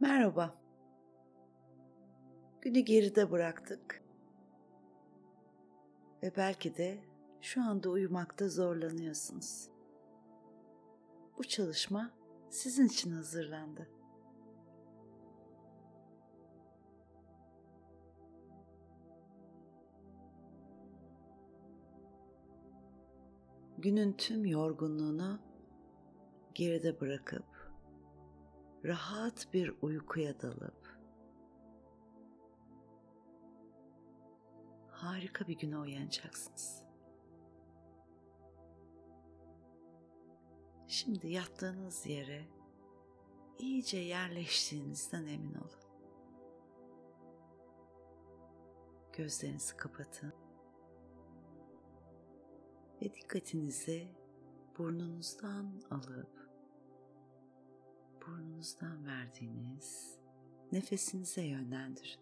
Merhaba. Günü geride bıraktık. Ve belki de şu anda uyumakta zorlanıyorsunuz. Bu çalışma sizin için hazırlandı. Günün tüm yorgunluğunu geride bırakıp rahat bir uykuya dalıp harika bir güne uyanacaksınız. Şimdi yattığınız yere iyice yerleştiğinizden emin olun. Gözlerinizi kapatın ve dikkatinizi burnunuzdan alıp burnunuzdan verdiğiniz nefesinize yönlendirin.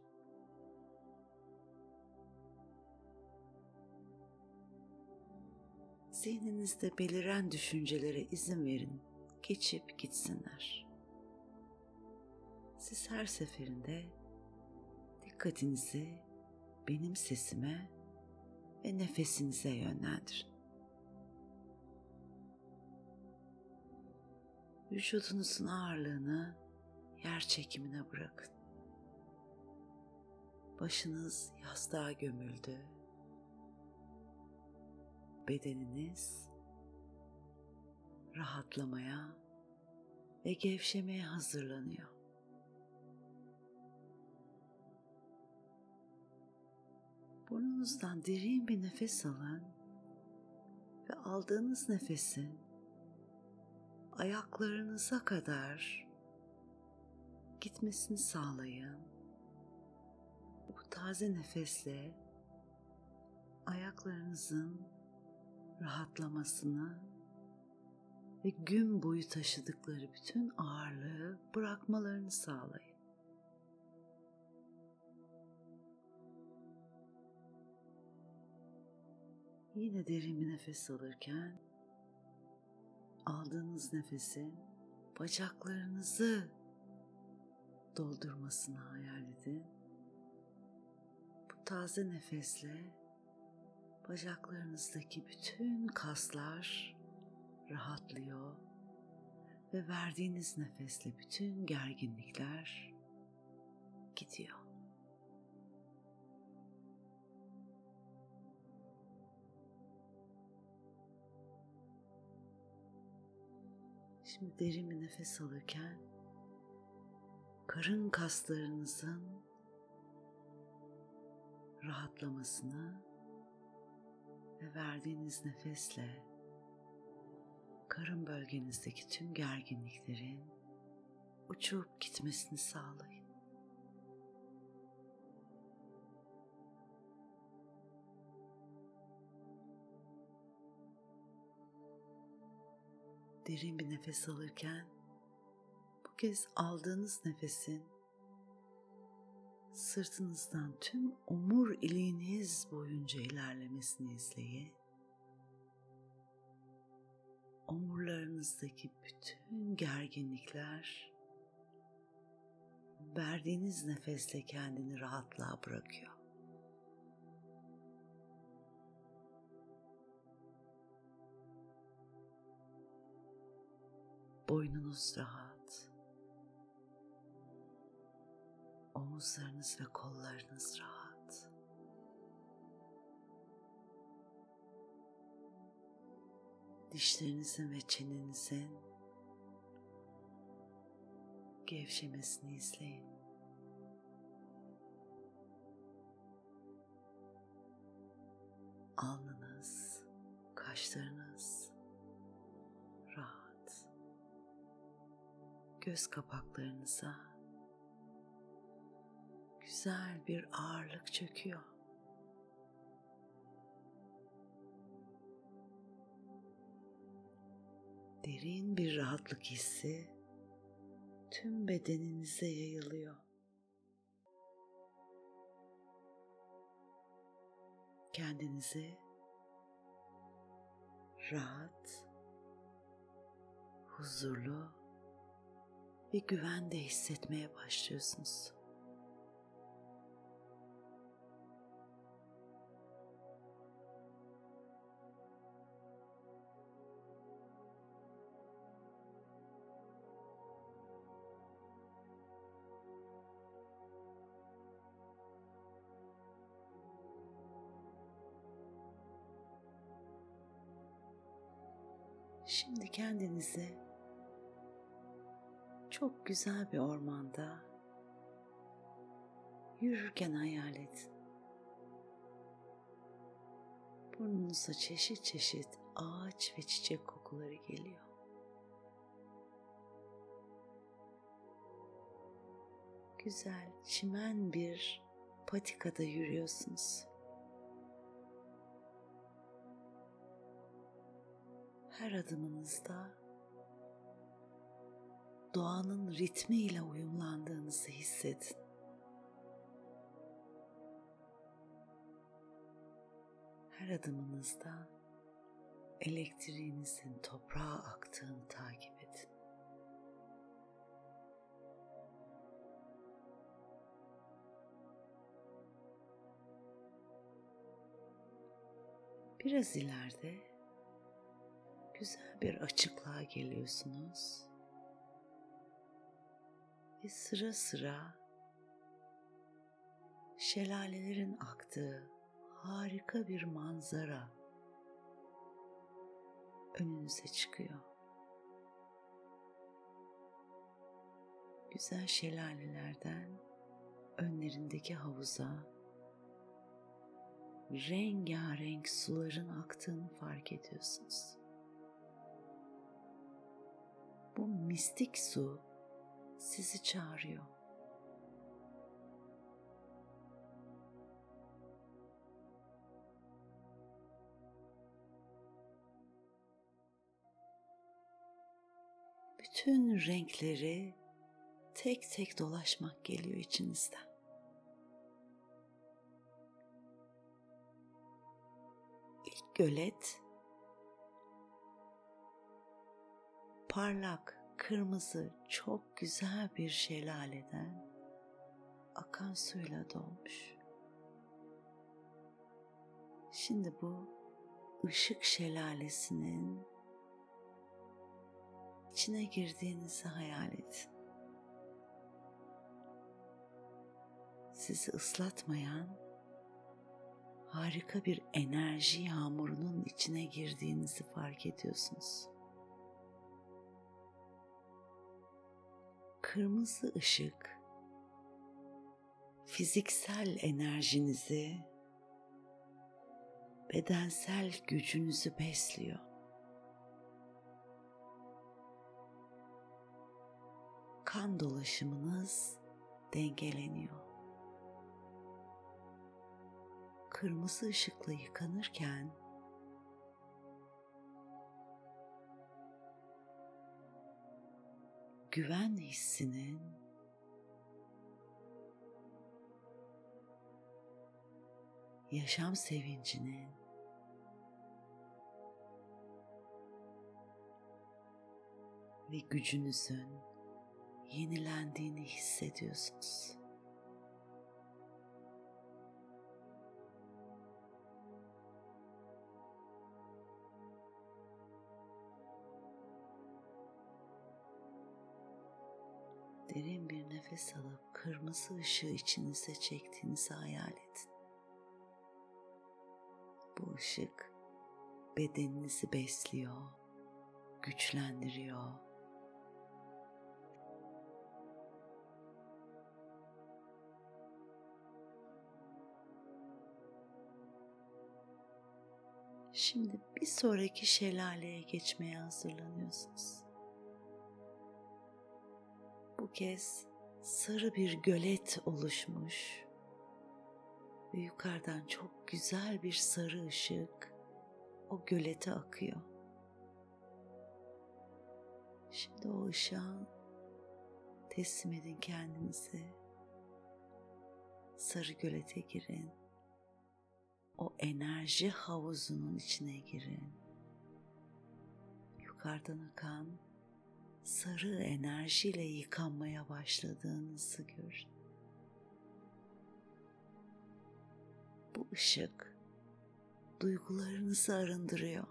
Zihninizde beliren düşüncelere izin verin, geçip gitsinler. Siz her seferinde dikkatinizi benim sesime ve nefesinize yönlendirin. Vücudunuzun ağırlığını yer çekimine bırakın. Başınız yastığa gömüldü. Bedeniniz rahatlamaya ve gevşemeye hazırlanıyor. Burnunuzdan derin bir nefes alın ve aldığınız nefesin ayaklarınıza kadar gitmesini sağlayın. Bu taze nefesle ayaklarınızın rahatlamasını ve gün boyu taşıdıkları bütün ağırlığı bırakmalarını sağlayın. Yine derin bir nefes alırken aldığınız nefesin bacaklarınızı doldurmasını hayal edin. Bu taze nefesle bacaklarınızdaki bütün kaslar rahatlıyor ve verdiğiniz nefesle bütün gerginlikler gidiyor. Şimdi derin bir nefes alırken karın kaslarınızın rahatlamasını ve verdiğiniz nefesle karın bölgenizdeki tüm gerginliklerin uçup gitmesini sağlayın. Derin bir nefes alırken bu kez aldığınız nefesin sırtınızdan tüm omur iliğiniz boyunca ilerlemesini izleyin. Omurlarınızdaki bütün gerginlikler verdiğiniz nefesle kendini rahatlığa bırakıyor. Boynunuz rahat. Omuzlarınız ve kollarınız rahat. Dişlerinizin ve çenenizin gevşemesini izleyin. Alnınız, kaşlarınız Göz kapaklarınıza güzel bir ağırlık çöküyor. Derin bir rahatlık hissi tüm bedeninize yayılıyor. Kendinizi rahat, huzurlu ve güven de hissetmeye başlıyorsunuz. Çok güzel bir ormanda yürürken hayal edin. Burnunuza çeşit çeşit ağaç ve çiçek kokuları geliyor. Güzel çimen bir patikada yürüyorsunuz. her adımınızda doğanın ritmiyle uyumlandığınızı hissedin. Her adımınızda elektriğinizin toprağa aktığını takip edin. Biraz ileride güzel bir açıklığa geliyorsunuz. Ve sıra sıra şelalelerin aktığı harika bir manzara önünüze çıkıyor. Güzel şelalelerden önlerindeki havuza rengarenk suların aktığını fark ediyorsunuz. Bu mistik su sizi çağırıyor. Bütün renkleri tek tek dolaşmak geliyor içinizden. İlk gölet parlak, kırmızı, çok güzel bir şelaleden akan suyla dolmuş. Şimdi bu ışık şelalesinin içine girdiğinizi hayal edin. Sizi ıslatmayan harika bir enerji yağmurunun içine girdiğinizi fark ediyorsunuz. Kırmızı ışık fiziksel enerjinizi, bedensel gücünüzü besliyor. Kan dolaşımınız dengeleniyor. Kırmızı ışıkla yıkanırken güven hissinin yaşam sevincinin ve gücünüzün yenilendiğini hissediyorsunuz. Derin bir nefes alıp kırmızı ışığı içinize çektiğinizi hayal edin. Bu ışık bedeninizi besliyor, güçlendiriyor. Şimdi bir sonraki şelaleye geçmeye hazırlanıyorsunuz. Kez sarı bir gölet oluşmuş ve yukarıdan çok güzel bir sarı ışık o gölete akıyor. Şimdi o ışığa teslim edin kendinizi. Sarı gölete girin. O enerji havuzunun içine girin. Yukarıdan akan sarı enerjiyle yıkanmaya başladığınızı görün. Bu ışık duygularınızı arındırıyor.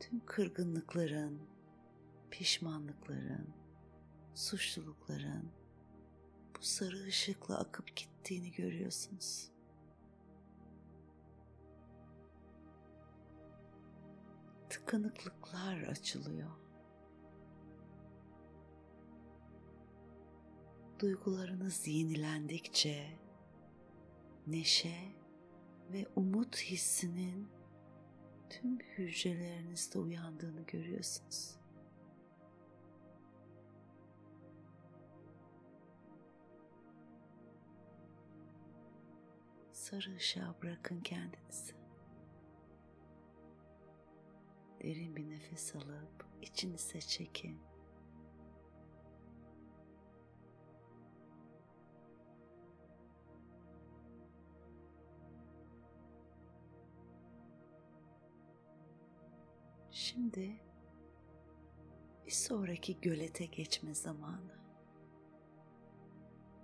Tüm kırgınlıkların, pişmanlıkların, suçlulukların bu sarı ışıkla akıp gittiğini görüyorsunuz. Tıkanıklıklar açılıyor. Duygularınız yenilendikçe neşe ve umut hissinin tüm hücrelerinizde uyandığını görüyorsunuz. Sarı ışığa bırakın kendinizi. Derin bir nefes alıp içinize çekin. Şimdi bir sonraki gölete geçme zamanı.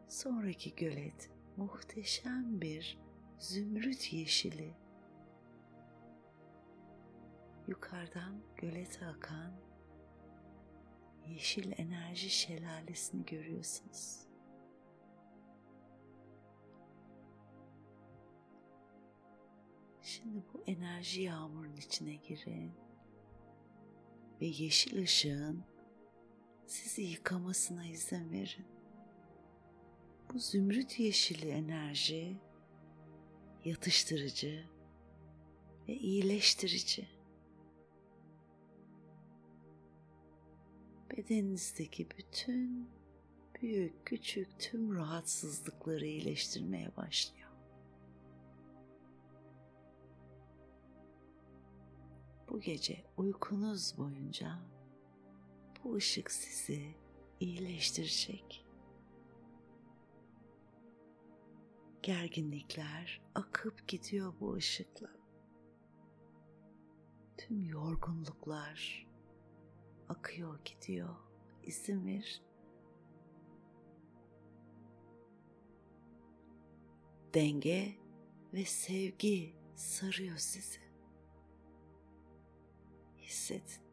Sonraki gölet muhteşem bir zümrüt yeşili. Yukarıdan gölete akan yeşil enerji şelalesini görüyorsunuz. Şimdi bu enerji yağmurun içine girin ve yeşil ışığın sizi yıkamasına izin verin. Bu zümrüt yeşili enerji yatıştırıcı ve iyileştirici. Bedeninizdeki bütün büyük küçük tüm rahatsızlıkları iyileştirmeye başlıyor. bu gece uykunuz boyunca bu ışık sizi iyileştirecek. Gerginlikler akıp gidiyor bu ışıkla. Tüm yorgunluklar akıyor gidiyor. İzin ver. Denge ve sevgi sarıyor sizi hissedin.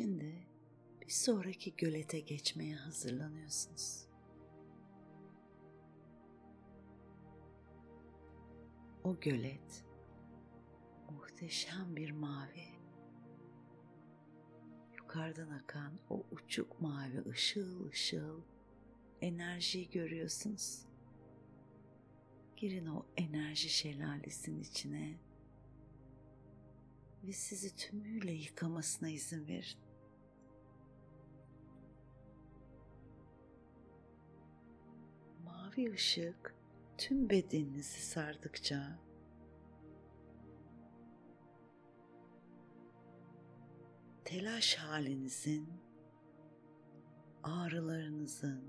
Şimdi bir sonraki gölete geçmeye hazırlanıyorsunuz. O gölet muhteşem bir mavi. Yukarıdan akan o uçuk mavi ışıl ışıl enerjiyi görüyorsunuz. Girin o enerji şelalesinin içine ve sizi tümüyle yıkamasına izin verin. Mavi ışık tüm bedeninizi sardıkça telaş halinizin, ağrılarınızın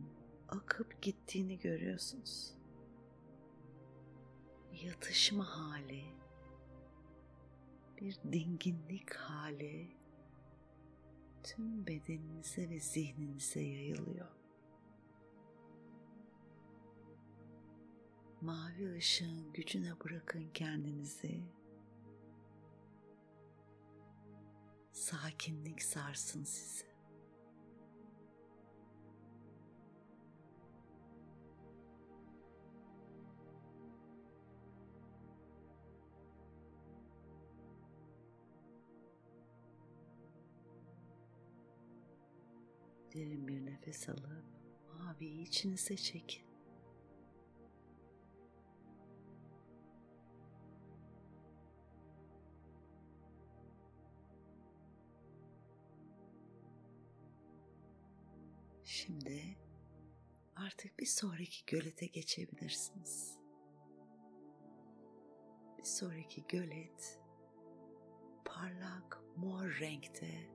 akıp gittiğini görüyorsunuz. Yatışma hali, bir dinginlik hali tüm bedeninize ve zihninize yayılıyor. Mavi ışığın gücüne bırakın kendinizi sakinlik sarsın sizi. Derin bir nefes alıp maviyi içinize çekin. Artık bir sonraki gölete geçebilirsiniz. Bir sonraki gölet parlak mor renkte.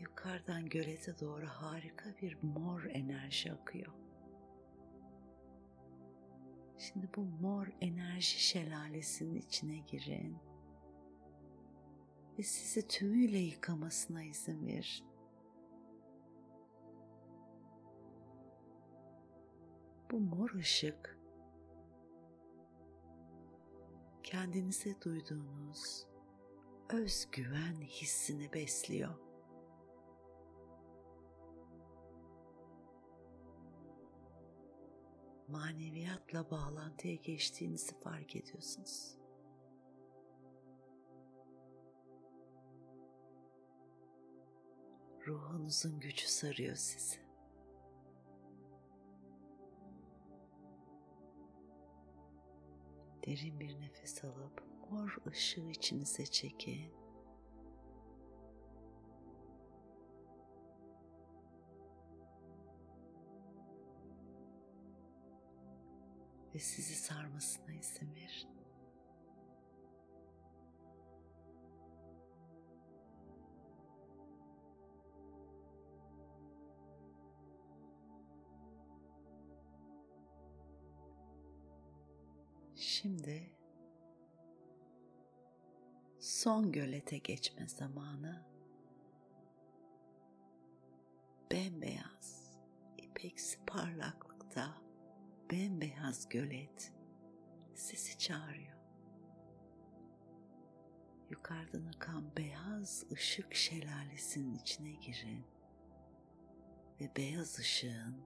Yukarıdan gölete doğru harika bir mor enerji akıyor. Şimdi bu mor enerji şelalesinin içine girin ve sizi tümüyle yıkamasına izin verin. Bu mor ışık kendinize duyduğunuz özgüven hissini besliyor. Maneviyatla bağlantıya geçtiğinizi fark ediyorsunuz. Ruhunuzun gücü sarıyor sizi. Derin bir nefes alıp mor ışığı içinize çekin. Ve sizi sarmasına izin verin. Şimdi son gölete geçme zamanı. Bembeyaz, ipeksi parlaklıkta bembeyaz gölet sizi çağırıyor. Yukarıdan akan beyaz ışık şelalesinin içine girin ve beyaz ışığın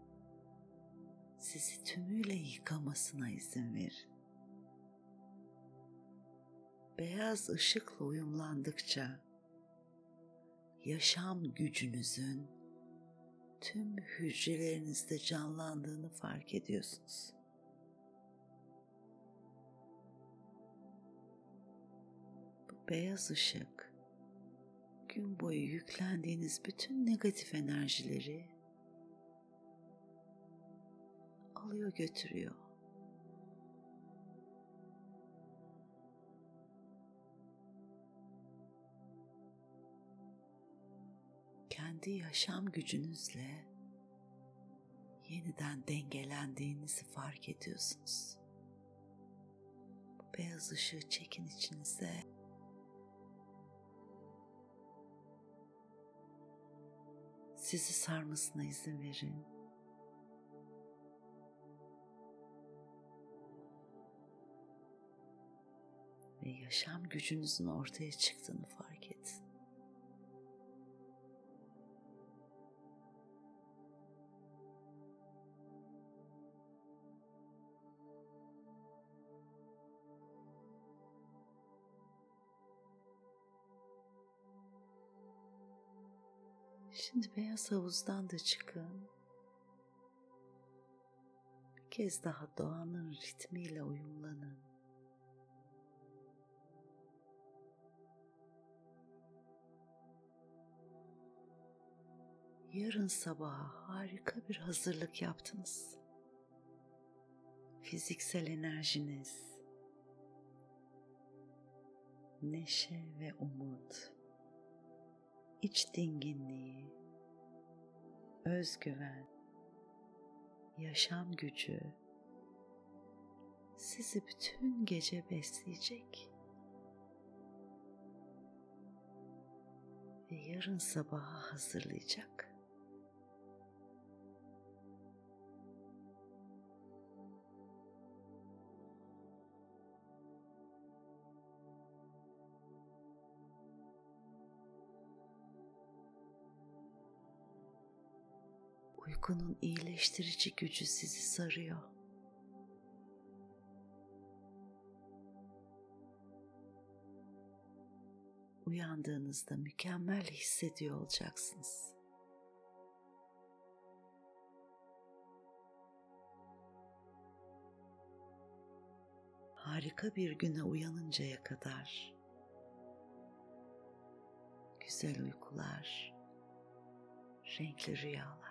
sizi tümüyle yıkamasına izin verin beyaz ışıkla uyumlandıkça yaşam gücünüzün tüm hücrelerinizde canlandığını fark ediyorsunuz. Bu beyaz ışık gün boyu yüklendiğiniz bütün negatif enerjileri alıyor götürüyor. Kendi yaşam gücünüzle yeniden dengelendiğinizi fark ediyorsunuz. Beyaz ışığı çekin içinize. Sizi sarmasına izin verin. Ve yaşam gücünüzün ortaya çıktığını fark edin. Şimdi beyaz havuzdan da çıkın. Bir kez daha doğanın ritmiyle uyumlanın. Yarın sabaha harika bir hazırlık yaptınız. Fiziksel enerjiniz, neşe ve umut iç dinginliği, özgüven, yaşam gücü sizi bütün gece besleyecek. Ve yarın sabaha hazırlayacak. Uykunun iyileştirici gücü sizi sarıyor. Uyandığınızda mükemmel hissediyor olacaksınız. Harika bir güne uyanıncaya kadar güzel uykular, renkli rüyalar.